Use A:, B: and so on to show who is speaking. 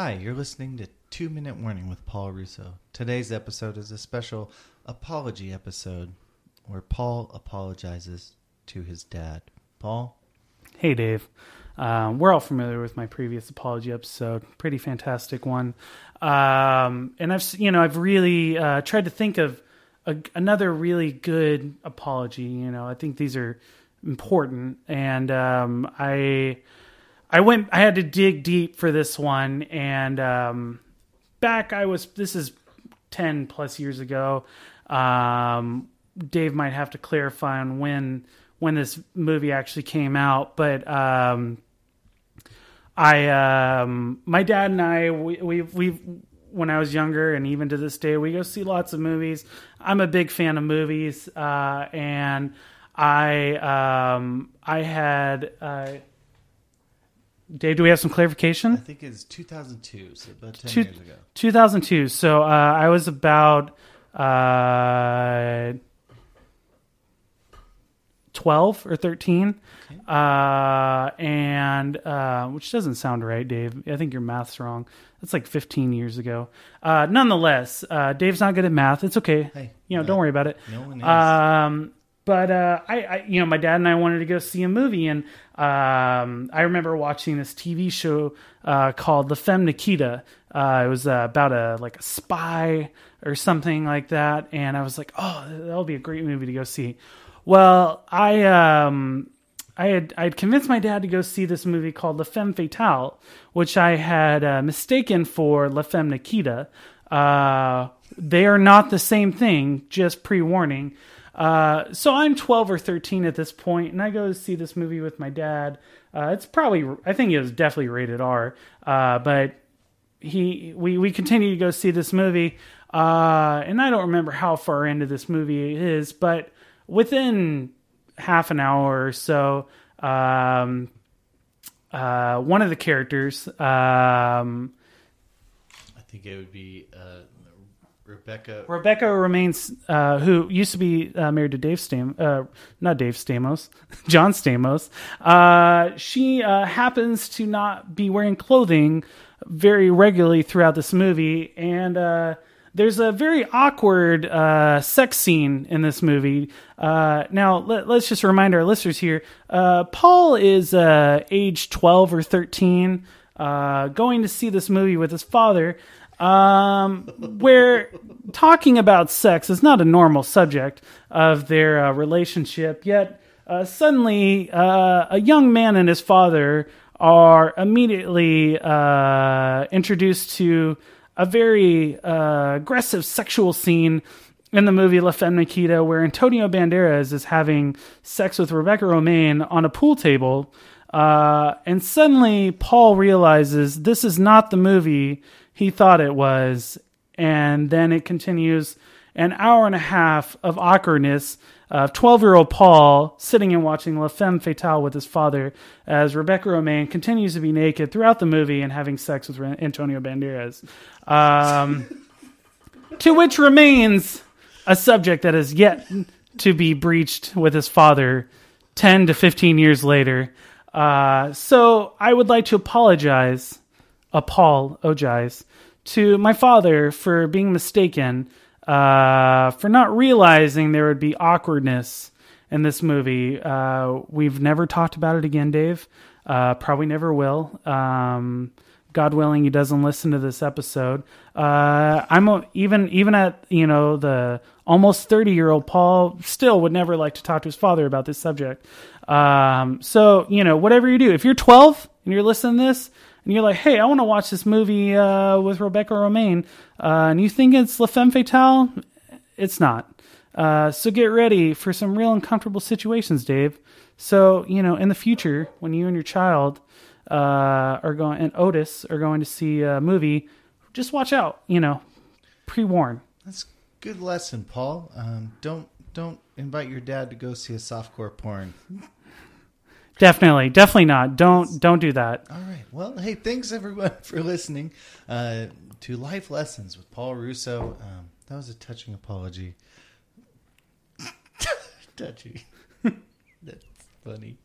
A: Hi, you're listening to Two Minute Warning with Paul Russo. Today's episode is a special apology episode where Paul apologizes to his dad. Paul?
B: Hey, Dave. Um, we're all familiar with my previous apology episode. Pretty fantastic one. Um, and I've, you know, I've really uh, tried to think of a, another really good apology. You know, I think these are important, and um, I, I went, I had to dig deep for this one, and um, back I was. This is ten plus years ago. Um, Dave might have to clarify on when when this movie actually came out, but um, I um, my dad and I we we we when I was younger and even to this day we go see lots of movies. I'm a big fan of movies, uh, and I um, I had. Uh, Dave, do we have some clarification?
A: I think it's 2002, so about 10
B: Two-
A: years ago.
B: 2002. So uh, I was about uh, 12 or 13. Uh, and uh, which doesn't sound right, Dave. I think your math's wrong. That's like 15 years ago. Uh, nonetheless, uh, Dave's not good at math. It's okay.
A: Hey,
B: you know,
A: uh,
B: don't worry about it.
A: No one is.
B: Um, but uh, I, I, you know, my dad and I wanted to go see a movie, and um, I remember watching this TV show uh, called The Femme Nikita. Uh, it was uh, about a like a spy or something like that, and I was like, oh, that'll be a great movie to go see. Well, I um, I had I had convinced my dad to go see this movie called La Femme Fatale, which I had uh, mistaken for La Femme Nikita. Uh, they are not the same thing. Just pre warning. Uh, so I'm 12 or 13 at this point, and I go see this movie with my dad. Uh, it's probably I think it was definitely rated R, uh, but he we we continue to go see this movie uh and i don't remember how far into this movie it is but within half an hour or so um uh one of the characters um
A: think it would be uh, Rebecca.
B: Rebecca remains, uh, who used to be uh, married to Dave Stam, uh, not Dave Stamos, John Stamos. Uh, she uh, happens to not be wearing clothing very regularly throughout this movie, and there's a very awkward uh, sex scene in this movie. Uh, now, let, us just remind our listeners here: uh, Paul is age 12 or 13, uh, going to see this movie with his father um, where talking about sex is not a normal subject of their uh, relationship. Yet uh, suddenly, uh, a young man and his father are immediately uh, introduced to a very uh, aggressive sexual scene. In the movie La Femme Nikita, where Antonio Banderas is having sex with Rebecca Romijn on a pool table, uh, and suddenly Paul realizes this is not the movie he thought it was. And then it continues an hour and a half of awkwardness of 12 year old Paul sitting and watching La Femme Fatale with his father as Rebecca Romijn continues to be naked throughout the movie and having sex with Antonio Banderas. Um, to which remains a subject that is yet to be breached with his father 10 to 15 years later. Uh, so I would like to apologize, apologize to my father for being mistaken, uh, for not realizing there would be awkwardness in this movie. Uh, we've never talked about it again, Dave. Uh, probably never will. Um, God willing, he doesn't listen to this episode. Uh, I'm a, even even at you know the almost thirty year old Paul still would never like to talk to his father about this subject. Um, so you know whatever you do, if you're 12 and you're listening to this and you're like, hey, I want to watch this movie uh, with Rebecca Romijn, uh, and you think it's La Femme Fatale, it's not. Uh, so get ready for some real uncomfortable situations, Dave. So you know in the future when you and your child uh, are going and Otis are going to see a movie, just watch out. You know, pre warn.
A: That's good lesson, Paul. Um, don't don't invite your dad to go see a softcore porn.
B: Definitely, definitely not. Don't don't do that.
A: All right. Well, hey, thanks everyone for listening uh, to Life Lessons with Paul Russo. Um, that was a touching apology. Touchy. That's funny.